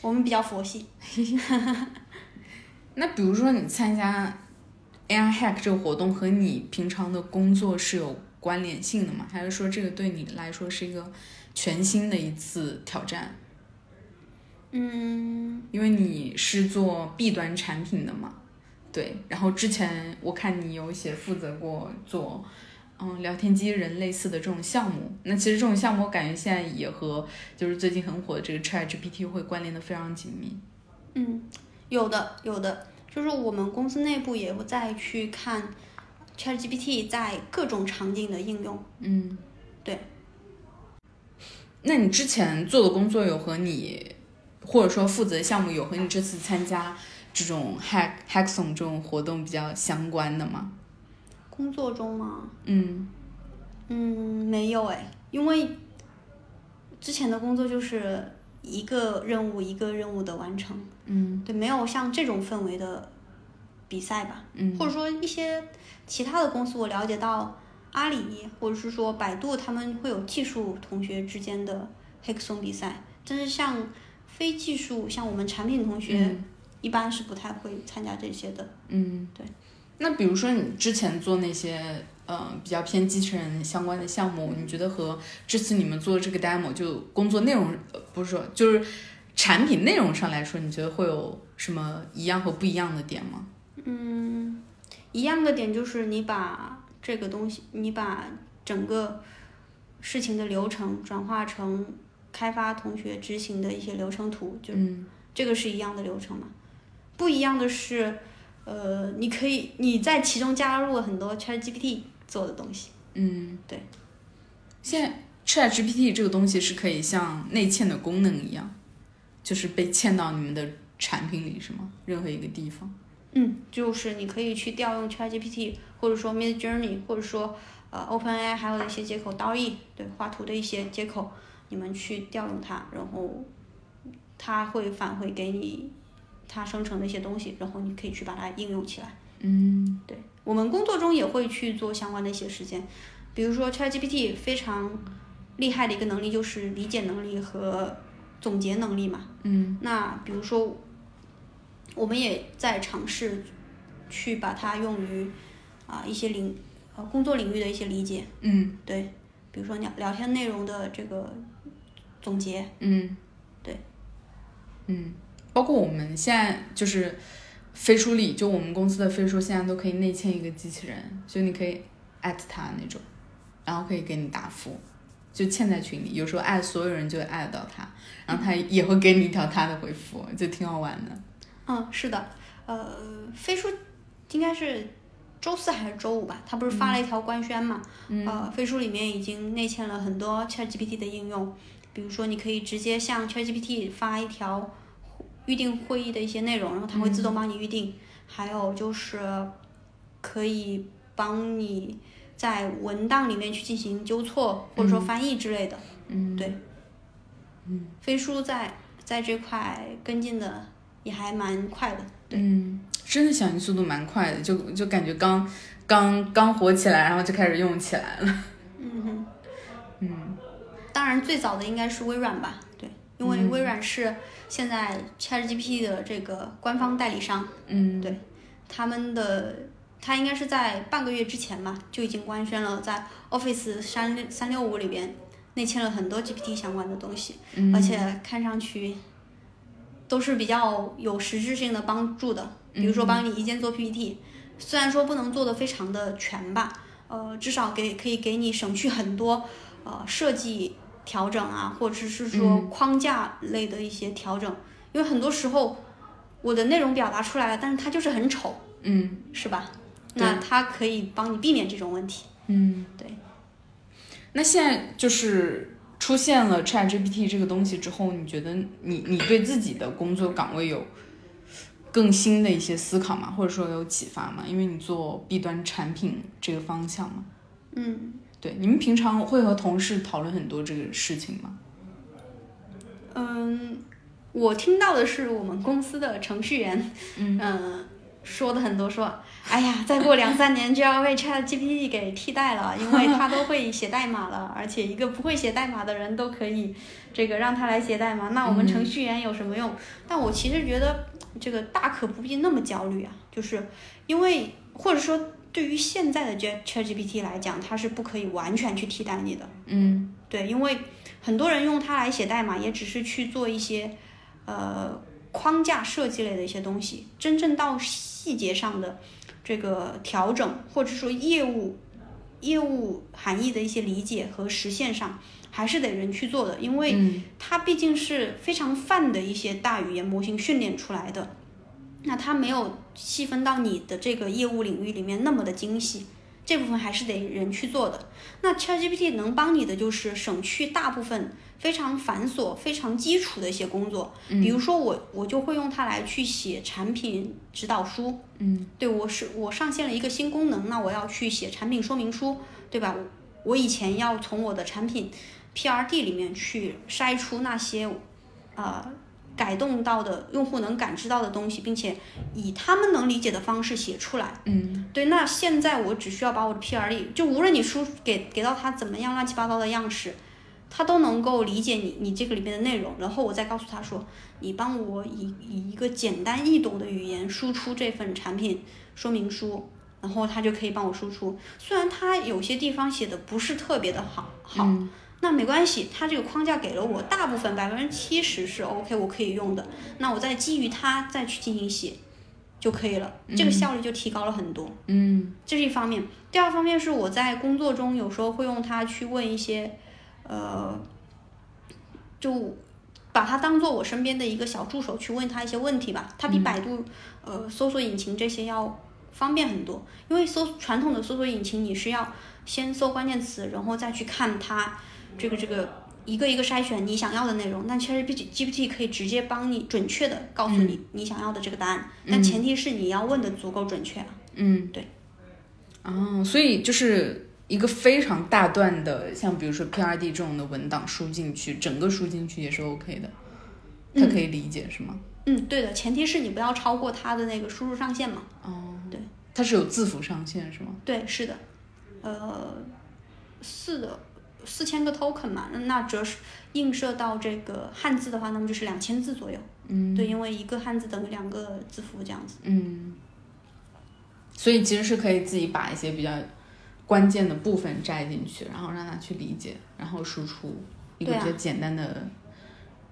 我们比较佛系，那比如说你参加 AI Hack 这个活动和你平常的工作是有关联性的吗？还是说这个对你来说是一个全新的一次挑战？嗯，因为你是做 B 端产品的嘛，对。然后之前我看你有写负责过做，嗯，聊天机器人类似的这种项目。那其实这种项目我感觉现在也和就是最近很火的这个 ChatGPT 会关联的非常紧密。嗯，有的有的，就是我们公司内部也会再去看 ChatGPT 在各种场景的应用。嗯，对。那你之前做的工作有和你，或者说负责项目有和你这次参加这种 hack hackathon 这种活动比较相关的吗？工作中吗？嗯嗯，没有哎，因为之前的工作就是一个任务一个任务的完成，嗯对，没有像这种氛围的比赛吧。嗯或者说一些其他的公司，我了解到阿里或者是说百度，他们会有技术同学之间的 hackathon 比赛，但是像非技术，像我们产品同学，嗯一般是不太会参加这些的。嗯，对。那比如说你之前做那些呃比较偏机器人相关的项目，你觉得和这次你们做这个 demo 就工作内容，呃不是说就是产品内容上来说，你觉得会有什么一样和不一样的点吗？嗯，一样的点就是你把这个东西，你把整个事情的流程转化成开发同学执行的一些流程图，就嗯这个是一样的流程嘛。不一样的是，呃，你可以你在其中加入了很多 ChatGPT 做的东西。嗯，对。现在 ChatGPT 这个东西是可以像内嵌的功能一样，就是被嵌到你们的产品里是吗？任何一个地方？嗯，就是你可以去调用 ChatGPT，或者说 Mid Journey，或者说呃 OpenAI 还有一些接口 DALL-E 对画图的一些接口，你们去调用它，然后它会返回给你它生成的一些东西，然后你可以去把它应用起来。嗯对我们工作中也会去做相关的一些实践，比如说 ChatGPT 非常厉害的一个能力就是理解能力和总结能力嘛。嗯。那比如说，我们也在尝试去把它用于啊、一些领呃工作领域的一些理解，嗯。对，比如说聊聊天内容的这个总结，嗯，对，嗯，包括我们现在就是飞书里，就我们公司的飞书现在都可以内嵌一个机器人，就你可以艾特他那种，然后可以给你答复。就嵌在群里，有时候艾所有人就艾到他，然后他也会给你一条他的回复，就挺好玩的。嗯，是的，呃，飞书应该是周四还是周五吧，他不是发了一条官宣嘛？呃，飞书里面已经内嵌了很多 ChatGPT 的应用，比如说你可以直接向 ChatGPT 发一条预定会议的一些内容，然后它会自动帮你预定。还有就是可以帮你在文档里面去进行纠错或者说翻译之类的。嗯，对。嗯，飞书在在这块跟进的也还蛮快的。对嗯，真的响应速度蛮快的，就就感觉刚刚刚火起来，然后就开始用起来了。嗯哼。嗯，当然最早的应该是微软吧？对，因为微软是现在 ChatGPT 的这个官方代理商。嗯，对，他们的他应该是在半个月之前吧，就已经官宣了在 Office 三六三六五里边内嵌了很多 GPT 相关的东西，嗯。而且看上去都是比较有实质性的帮助的，比如说帮你一键做 PPT，虽然说不能做的非常的全吧，呃，至少给可以给你省去很多呃设计调整啊，或者是说框架类的一些调整，因为很多时候我的内容表达出来了，但是它就是很丑，嗯是吧？那它可以帮你避免这种问题。嗯，对。那现在就是出现了 ChatGPT 这个东西之后，你觉得你你对自己的工作岗位有更新的一些思考吗？或者说有启发吗？因为你做 B 端产品这个方向嘛。嗯对，你们平常会和同事讨论很多这个事情吗？嗯，我听到的是我们公司的程序员，嗯说的很多，说，哎呀，再过两三年就要被 ChatGPT 给替代了，因为它都会写代码了，而且一个不会写代码的人都可以这个让他来写代码，那我们程序员有什么用？但我其实觉得这个大可不必那么焦虑啊，就是因为或者说对于现在的 Chat ChatGPT 来讲，它是不可以完全去替代你的。嗯。对，因为很多人用它来写代码，也只是去做一些呃框架设计类的一些东西，真正到细节上的这个调整，或者说业务业务含义的一些理解和实现上，还是得人去做的，因为嗯。它毕竟是非常泛的一些大语言模型训练出来的，那它没有细分到你的这个业务领域里面那么的精细，这部分还是得人去做的。那 ChatGPT 能帮你的就是省去大部分非常繁琐、非常基础的一些工作，比如说我我就会用它来去写产品指导书，嗯，对我是我上线了一个新功能，那我要去写产品说明书，对吧？我我以前要从我的产品 PRD 里面去筛出那些呃改动到的用户能感知到的东西，并且以他们能理解的方式写出来。嗯对，那现在我只需要把我的 P R E，就无论你输给给到他怎么样乱七八糟的样式，他都能够理解你你这个里面的内容，然后我再告诉他说，你帮我以以一个简单易懂的语言输出这份产品说明书，然后他就可以帮我输出。虽然他有些地方写的不是特别的好，好，嗯那没关系，它这个框架给了我大部分百分之七十是 OK，我可以用的。那我再基于它再去进行写就可以了，这个效率就提高了很多。嗯这是一方面。第二方面是我在工作中有时候会用它去问一些，呃，就把它当做我身边的一个小助手去问他一些问题吧。它比百度、呃搜索引擎这些要方便很多，因为搜传统的搜索引擎你是要先搜关键词，然后再去看它这个这个。一个一个筛选你想要的内容，但 ChatGPT GPT 可以直接帮你准确的告诉你你想要的这个答案，但前提是你要问的足够准确啊。嗯，对。哦，所以就是一个非常大段的，像比如说 PRD 这种的文档输进去，整个输进去也是 OK 的，它可以理解、是吗？嗯，对的，前提是你不要超过它的那个输入上限嘛。哦，对，它是有字符上限是吗？对，是的，呃，是的四千个 token 嘛，那那折是映射到这个汉字的话，那么就是两千字左右。嗯，对，因为一个汉字等于两个字符这样子。嗯，所以其实是可以自己把一些比较关键的部分摘进去，然后让它去理解，然后输出一个比较简单的、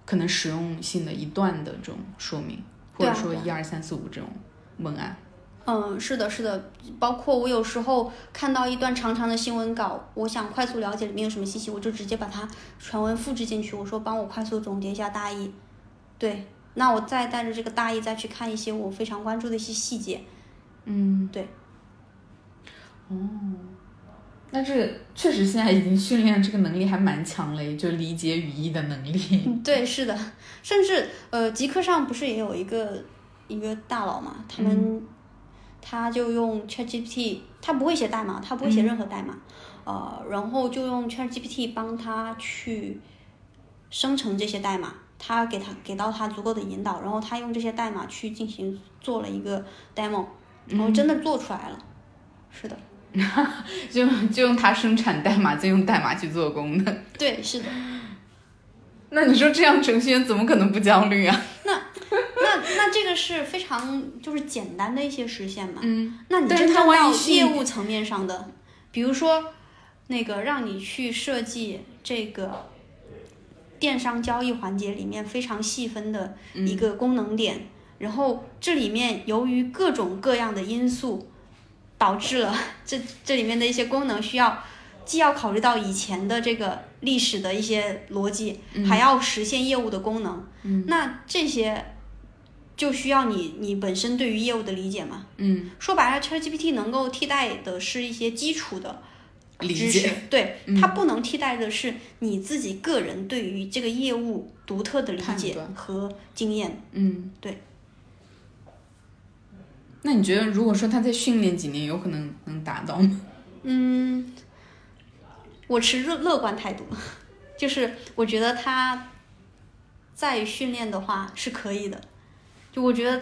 可能实用性的一段的这种说明，或者说一二三四五这种文案。嗯，是的，是的，包括我有时候看到一段长长的新闻稿，我想快速了解里面有什么信息，我就直接把它全文复制进去，我说帮我快速总结一下大意。对，那我再带着这个大意再去看一些我非常关注的一些细节。嗯，对。哦那这确实现在已经训练这个能力还蛮强嘞，就理解语义的能力。嗯，对，是的，甚至呃，极客上不是也有一个一个大佬嘛，他们、他就用 ChatGPT，他不会写代码，他不会写任何代码，呃，然后就用 ChatGPT 帮他去生成这些代码，他给他给到他足够的引导，然后他用这些代码去进行做了一个 demo，然后真的做出来了，是的，就 就用它生产代码，再用代码去做功的。对，是的。那你说这样程序员怎么可能不焦虑啊？那那那这个是非常就是简单的一些实现嘛。嗯，那你真正到它万一是业务层面上的，比如说那个让你去设计这个电商交易环节里面非常细分的一个功能点，然后这里面由于各种各样的因素，导致了这这里面的一些功能需要。既要考虑到以前的这个历史的一些逻辑，还要实现业务的功能，那这些就需要你你本身对于业务的理解嘛。嗯，说白了，ChatGPT 能够替代的是一些基础的理知识解。，对，它不能替代的是你自己个人对于这个业务独特的理解和经验。嗯，对。那你觉得，如果说他再训练几年，有可能能达到吗？嗯，我持乐乐观态度，就是我觉得他再训练的话是可以的。就我觉得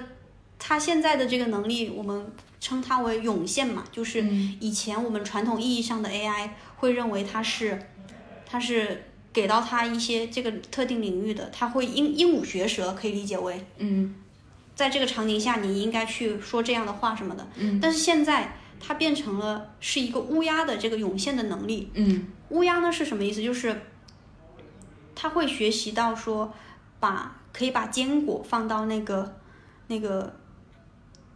他现在的这个能力，我们称它为涌现嘛，就是以前我们传统意义上的 AI 会认为它是它是给到它一些这个特定领域的，它会鹦鹦鹉学舌，可以理解为嗯在这个场景下，你应该去说这样的话什么的。嗯但是现在它变成了是一个乌鸦的这个涌现的能力。嗯乌鸦呢是什么意思？就是它会学习到说，把可以把坚果放到那个那个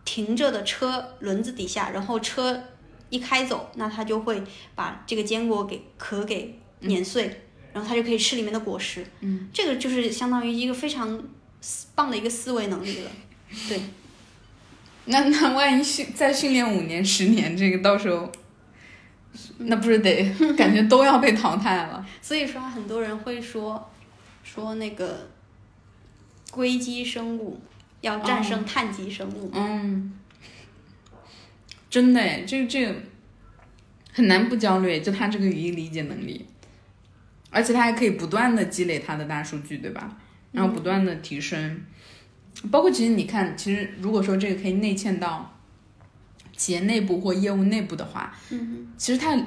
停着的车轮子底下，然后车一开走，那它就会把这个坚果给壳给碾碎，然后它就可以吃里面的果实。嗯，这个就是相当于一个非常棒的一个思维能力了。对，那那万一训再训练五年、十年，这个到时候，那不是得感觉都要被淘汰了？所以说很多人会说说那个硅基生物要战胜碳基生物。嗯，真的哎，这个这个很难不焦虑，就他这个语义理解能力，而且他还可以不断的积累他的大数据，对吧？然后不断的提升，包括其实你看，其实如果说这个可以内嵌到企业内部或业务内部的话，嗯其实它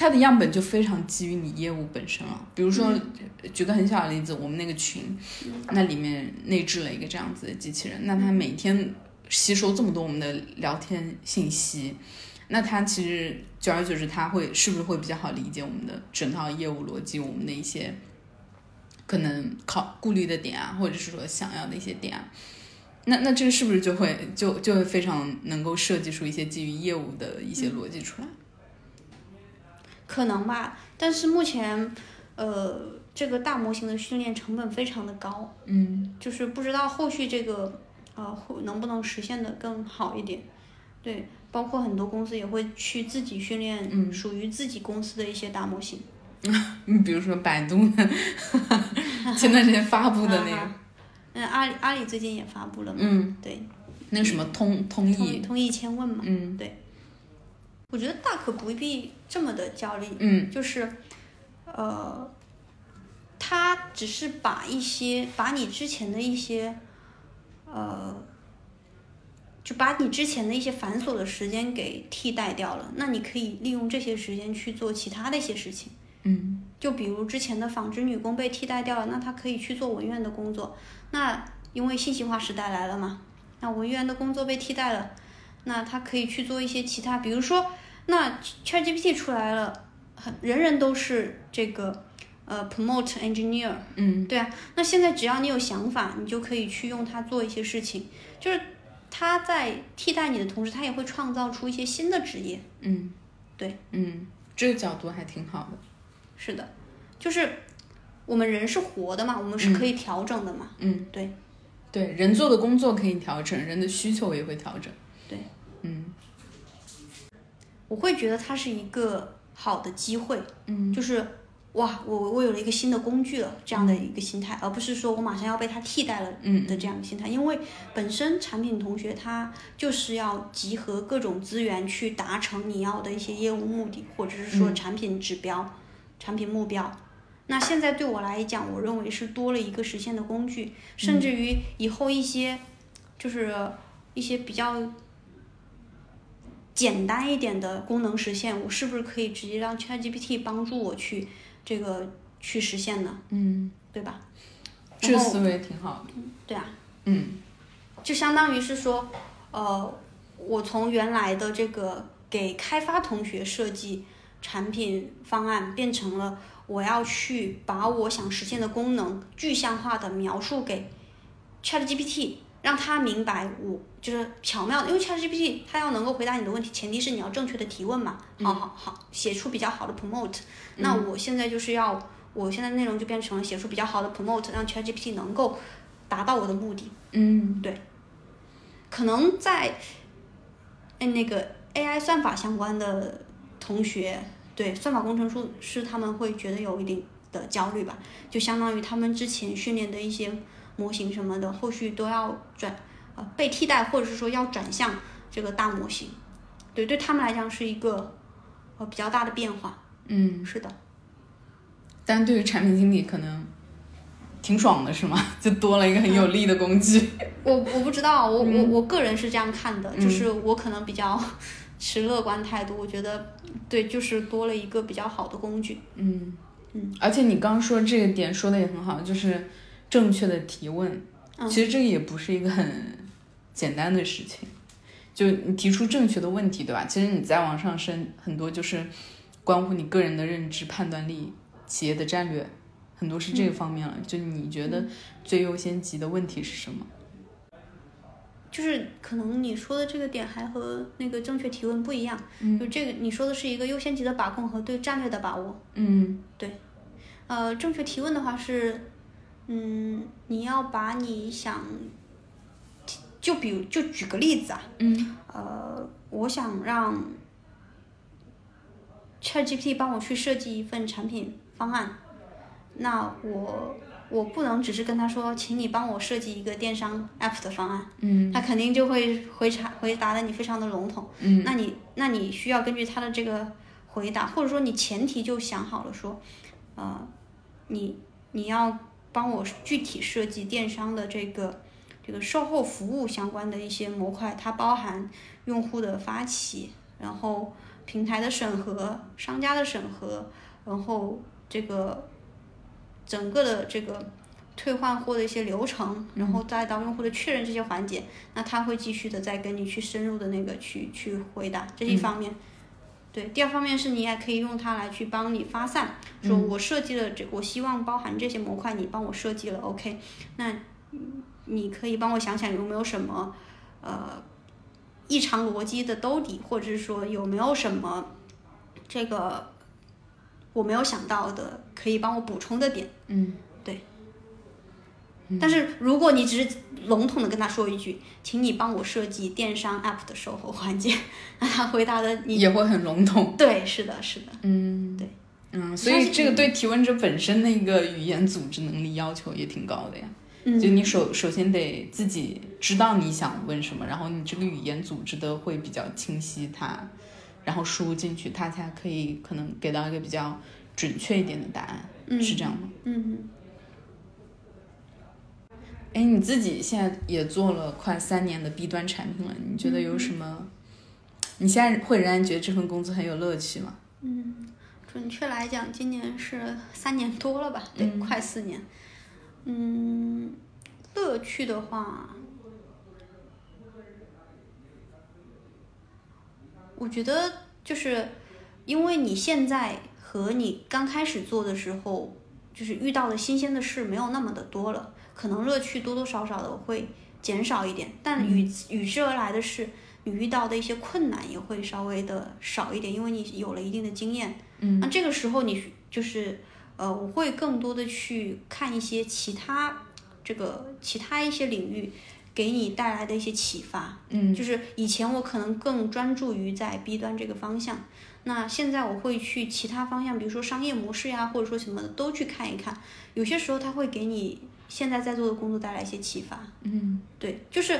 它的样本就非常基于你业务本身了。比如说，举个很小的例子，我们那个群，那里面内置了一个这样子的机器人，那它每天吸收这么多我们的聊天信息，那它其实久而久之，它会是不是会比较好理解我们的整套业务逻辑，我们的一些可能考顾虑的点啊，或者是说想要的一些点啊。那那这个是不是就会就就会非常能够设计出一些基于业务的一些逻辑出来？可能吧，但是目前，呃，这个大模型的训练成本非常的高，嗯就是不知道后续这个，呃，会能不能实现的更好一点。对，包括很多公司也会去自己训练嗯属于自己公司的一些大模型。嗯，比如说百度的 前段时间发布的那个，嗯，阿里阿里最近也发布了嘛？嗯，对，那个什么通通通义，通义千问嘛。嗯对我觉得大可不必这么的焦虑，嗯就是，呃，他只是把一些把你之前的一些，呃，就把你之前的一些繁琐的时间给替代掉了。那你可以利用这些时间去做其他的一些事情。嗯就比如之前的纺织女工被替代掉了，那他可以去做文员的工作。那因为信息化时代来了嘛，那文员的工作被替代了，那他可以去做一些其他，比如说，那 ChatGPT 出来了，很人人都是这个呃 promote engineer，嗯对啊，那现在只要你有想法，你就可以去用它做一些事情，就是它在替代你的同时，它也会创造出一些新的职业。嗯，对，嗯，这个角度还挺好的。是的，就是我们人是活的嘛，我们是可以调整的嘛。嗯，对，对，人做的工作可以调整，人的需求也会调整。我会觉得它是一个好的机会，嗯。就是哇，我我有了一个新的工具了这样的一个心态，而不是说我马上要被它替代了嗯的这样的心态。因为本身产品同学他就是要集合各种资源去达成你要的一些业务目的，或者是说嗯。产品指标、产品目标。那现在对我来讲，我认为是多了一个实现的工具，甚至于以后一些就是一些比较简单一点的功能实现，我是不是可以直接让 ChatGPT 帮助我去这个去实现呢？嗯，对吧？这然后思维挺好的。对啊，嗯就相当于是说，呃，我从原来的这个给开发同学设计产品方案，变成了我要去把我想实现的功能具象化的描述给 ChatGPT，让他明白我就是巧妙的，因为 ChatGPT 它要能够回答你的问题，前提是你要正确的提问嘛。好好好，写出比较好的 promote。那我现在就是要，我现在内容就变成了写出比较好的 promote，让 ChatGPT 能够达到我的目的。嗯对可能在呃那个 AI 算法相关的同学，对算法工程师是他们会觉得有一定的焦虑吧，就相当于他们之前训练的一些模型什么的，后续都要转呃被替代，或者是说要转向这个大模型，对，对他们来讲是一个呃比较大的变化。嗯，是的，但对于产品经理可能挺爽的，是吗？就多了一个很有力的工具。我我不知道，我、我嗯我个人是这样看的，嗯就是我可能比较 持乐观态度，我觉得对，就是多了一个比较好的工具。嗯嗯，而且你刚说这个点说的也很好，就是正确的提问。嗯其实这个也不是一个很简单的事情，就你提出正确的问题，对吧？其实你再往上升，很多就是关乎你个人的认知、判断力、企业的战略，很多是这个方面了。就你觉得最优先级的问题是什么？就是可能你说的这个点还和那个正确提问不一样，嗯就这个你说的是一个优先级的把控和对战略的把握。嗯对呃，正确提问的话是，嗯，你要把你想，就比如就举个例子啊，嗯。呃，我想让 ChatGPT 帮我去设计一份产品方案，那我我不能只是跟他说，请你帮我设计一个电商 app 的方案，嗯。他肯定就会回答回答的你非常的笼统。嗯。那你那你需要根据他的这个回答，或者说你前提就想好了说，呃，你你要帮我具体设计电商的这个这个售后服务相关的一些模块，它包含用户的发起，然后平台的审核、商家的审核，然后这个整个的这个退换货的一些流程，然后再到用户的确认这些环节，那他会继续的再跟你去深入的那个去去回答，这是一方面。对，第二方面是你也可以用它来去帮你发散，说我设计了这，我希望包含这些模块，你帮我设计了，OK，那嗯你可以帮我想想有没有什么呃异常逻辑的兜底，或者是说有没有什么这个我没有想到的可以帮我补充的点。嗯但是如果你只是笼统的跟他说一句，请你帮我设计电商 app 的售后环节，那他回答的你也会很笼统。对，是的，是的，嗯，对，嗯，所以这个对提问者本身的一个语言组织能力要求也挺高的呀。嗯，就你首首先得自己知道你想问什么，然后你这个语言组织的会比较清晰它，然后输入进去，它才可以可能给到一个比较准确一点的答案，嗯是这样吗？嗯哎，你自己现在也做了快三年的 B 端产品了，你觉得有什么？你现在会仍然觉得这份工作很有乐趣吗？嗯，准确来讲，今年是三年多了吧？对，嗯快四年。嗯，乐趣的话，我觉得就是因为你现在和你刚开始做的时候，就是遇到的新鲜的事没有那么的多了，可能乐趣多多少少的会减少一点，但与与之而来的是。你遇到的一些困难也会稍微的少一点，因为你有了一定的经验。嗯那这个时候你就是呃，我会更多的去看一些其他这个其他一些领域给你带来的一些启发。嗯就是以前我可能更专注于在 B 端这个方向，那现在我会去其他方向，比如说商业模式呀，或者说什么的都去看一看。有些时候它会给你现在在做的工作带来一些启发。嗯对，就是，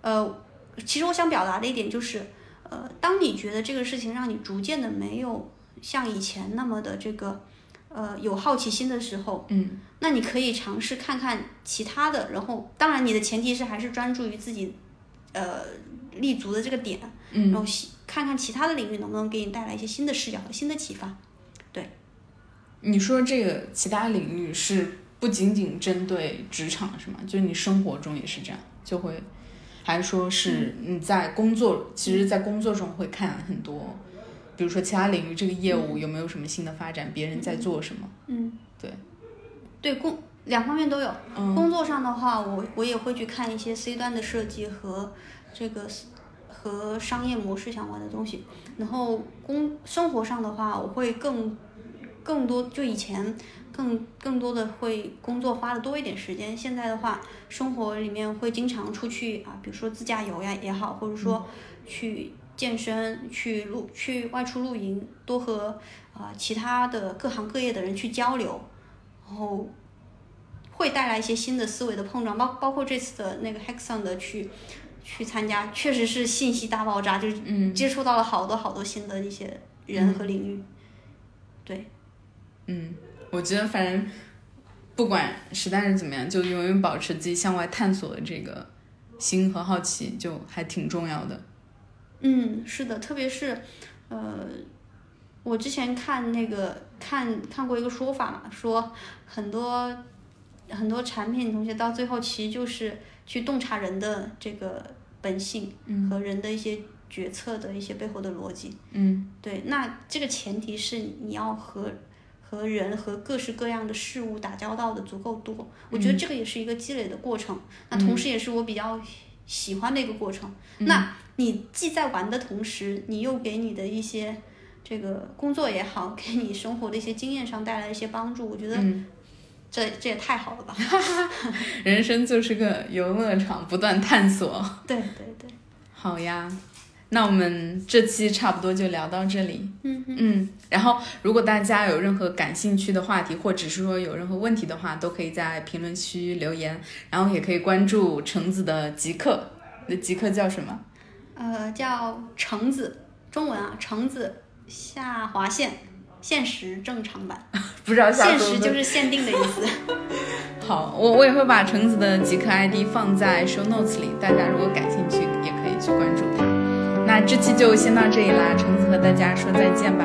呃，其实我想表达的一点就是，呃，当你觉得这个事情让你逐渐的没有像以前那么的这个，呃，有好奇心的时候，嗯那你可以尝试看看其他的，然后当然你的前提是还是专注于自己，呃，立足的这个点，嗯然嗯后细看看其他的领域能不能给你带来一些新的视角和新的启发。对你说这个其他领域是不仅仅针对职场是吗？就是你生活中也是这样，就会，还是说是你在工作，其实，在工作中会看很多，比如说其他领域这个业务有没有什么新的发展，别人在做什么？嗯，对，对工两方面都有。嗯工作上的话，我我也会去看一些 C 端的设计和这个和商业模式相关的东西。然后工生活上的话，我会更更多，就以前更更多的会工作花的多一点时间。现在的话，生活里面会经常出去啊，比如说自驾游呀也好，或者说去健身、去露、去外出露营，多和啊、其他的各行各业的人去交流，然后会带来一些新的思维的碰撞，包包括这次的那个 Hackathon 的去去参加，确实是信息大爆炸，就是嗯。接触到了好多好多新的一些人和领域。对，嗯，我觉得反正不管时代是怎么样，就永远保持自己向外探索的这个心和好奇，就还挺重要的。嗯，是的，特别是呃，我之前看那个看看过一个说法嘛，说很多很多产品同学到最后其实就是去洞察人的这个本性嗯和人的一些决策的一些背后的逻辑。嗯对，那这个前提是你要和和人和各式各样的事物打交道的足够多，我觉得这个也是一个积累的过程。那同时也是我比较喜欢的一个过程。那你既在玩的同时，你又给你的一些这个工作也好，给你生活的一些经验上带来一些帮助，我觉得嗯，这这也太好了吧？人生就是个游乐场，不断探索。对对对，好呀，那我们这期差不多就聊到这里。嗯嗯嗯，然后如果大家有任何感兴趣的话题，或者是说有任何问题的话，都可以在评论区留言，然后也可以关注橙子的极客。你的极客叫什么？呃，叫橙子，中文啊，橙子下划线，限时正常版。不知道下限次时就是限定的意思。好，我我也会把橙子的极客 ID 放在 show notes 里，大家如果感兴趣，也可以去关注他。那这期就先到这里啦，橙子和大家说再见吧，